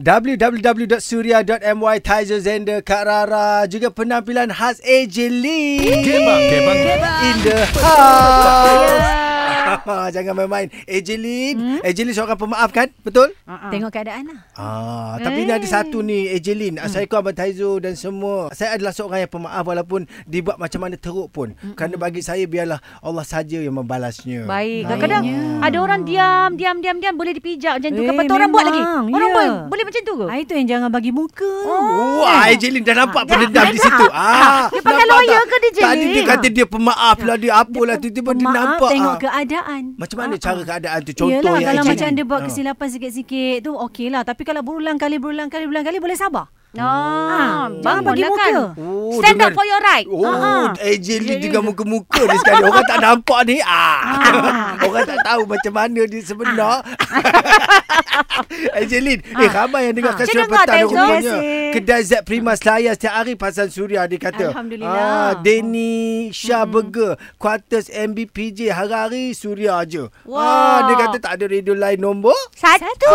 www.surya.my Tizer Zender Kak Rara juga penampilan khas AJ Lee Kebang, kebang, kebang. in the house. Jangan main-main. Ejelin, hmm? Ejelin seorang pemaaf kan? Betul? Uh-uh. Tengok keadaan lah. Ah, tapi ni ada Eh. satu ni Ejelin. Hmm. Assalamualaikum Abang Taizo dan semua. Saya adalah seorang yang pemaaf walaupun dibuat macam mana teruk pun. Hmm. Kerana bagi saya biarlah Allah saja yang membalasnya. Baik. Ah. Kadang-kadang ada orang diam, diam, diam, diam boleh dipijak macam tu. Eh, tu orang buat lagi. Orang ya. boleh, boleh macam tu ke? Ah, itu yang jangan bagi muka. Oh. Wah, Ejelin dah nampak pendendam di situ. Ah, Dia pakai lawyer tak? ke dia, Tadi Jelin? dia kata dia pemaaf lah, dia apalah tiba-tiba dia nampak. tengok ah. Keadaan. Macam mana Ah, cara ah. keadaan tu? Contoh Yelah, yang kalau macam dia buat Ah. kesilapan sikit-sikit tu okey lah. Tapi kalau berulang kali, berulang kali, berulang kali boleh sabar. Ah, jangan bagi bangunlah muka. kan. Oh, Stand dengan- up for your right. Oh, Ah, ah. AJ Lee dengan muka-muka ni sekali. Orang tak nampak ni. Ah. Orang tak tahu macam mana dia sebenar. AJ Lee. Eh, ramai yang dengar Ah. kasihan Saya dengar, petang ni Taizo. rupanya. Terima kasih. Kedai Z Prima Selayar setiap hari pasal Suria dia kata. Alhamdulillah. Ah, Denny Shah Burger. Quarters MBPJ. Hari-hari Suria je. Wah. Ah, dia kata tak ada radio lain nombor. Satu.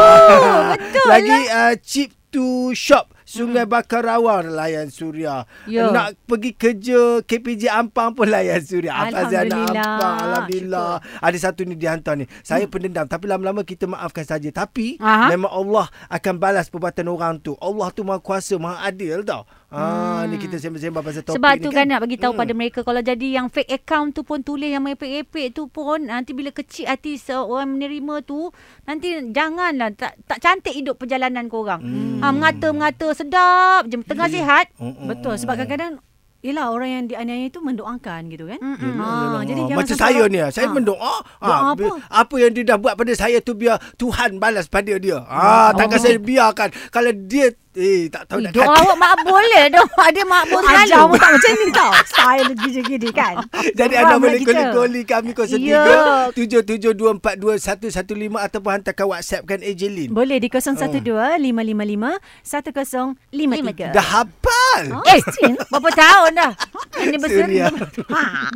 Betul Lagi lah. uh, chip to shop Sungai Bakar Rawang layan Suria. Ya. Nak pergi kerja KPJ Ampang pun layan Suria. Alhamdulillah. Ampang. Alhamdulillah. Ada satu ni dihantar ni. Saya pendendam tapi lama-lama kita maafkan saja. Tapi Aha. memang Allah akan balas perbuatan orang tu. Allah tu Maha Kuasa, Maha Adil tau. Ah ni kita sembang-sembang pasal topik Sebab ni tu kan nak bagi tahu Hmm. pada mereka kalau jadi yang fake account tu pun tulis yang merepek-repek tu pun nanti bila kecil hati seorang menerima tu nanti janganlah tak tak cantik hidup perjalanan korang. Hmm. Ha mengata-mengata sedap je tengah sihat. Mm-mm. Betul. Sebab kadang-kadang Yelah orang yang dianiaya itu mendoakan gitu kan. Mm-mm. Ah, yelah. jadi Ah, jangan Macam sampai saya ni Saya Ah. mendoa Doa ah, apa? bi- Apa yang dia dah buat pada saya tu Biar Tuhan balas pada dia ah, Takkan Oh. saya biarkan Kalau dia Eh tak tahu nak Doa kata awak makbul le doh. Dia makbul Ajar selalu. pun tak macam ni tau. Style gini-gini kan. Jadi anda boleh koli-koli kami 03 Ya. 77242115 Ataupun hantarkan WhatsApp kan Ejelin Boleh di 012-555-105-53. Dah hafal Oh, Eh, berapa tahun dah? Suria. Ha.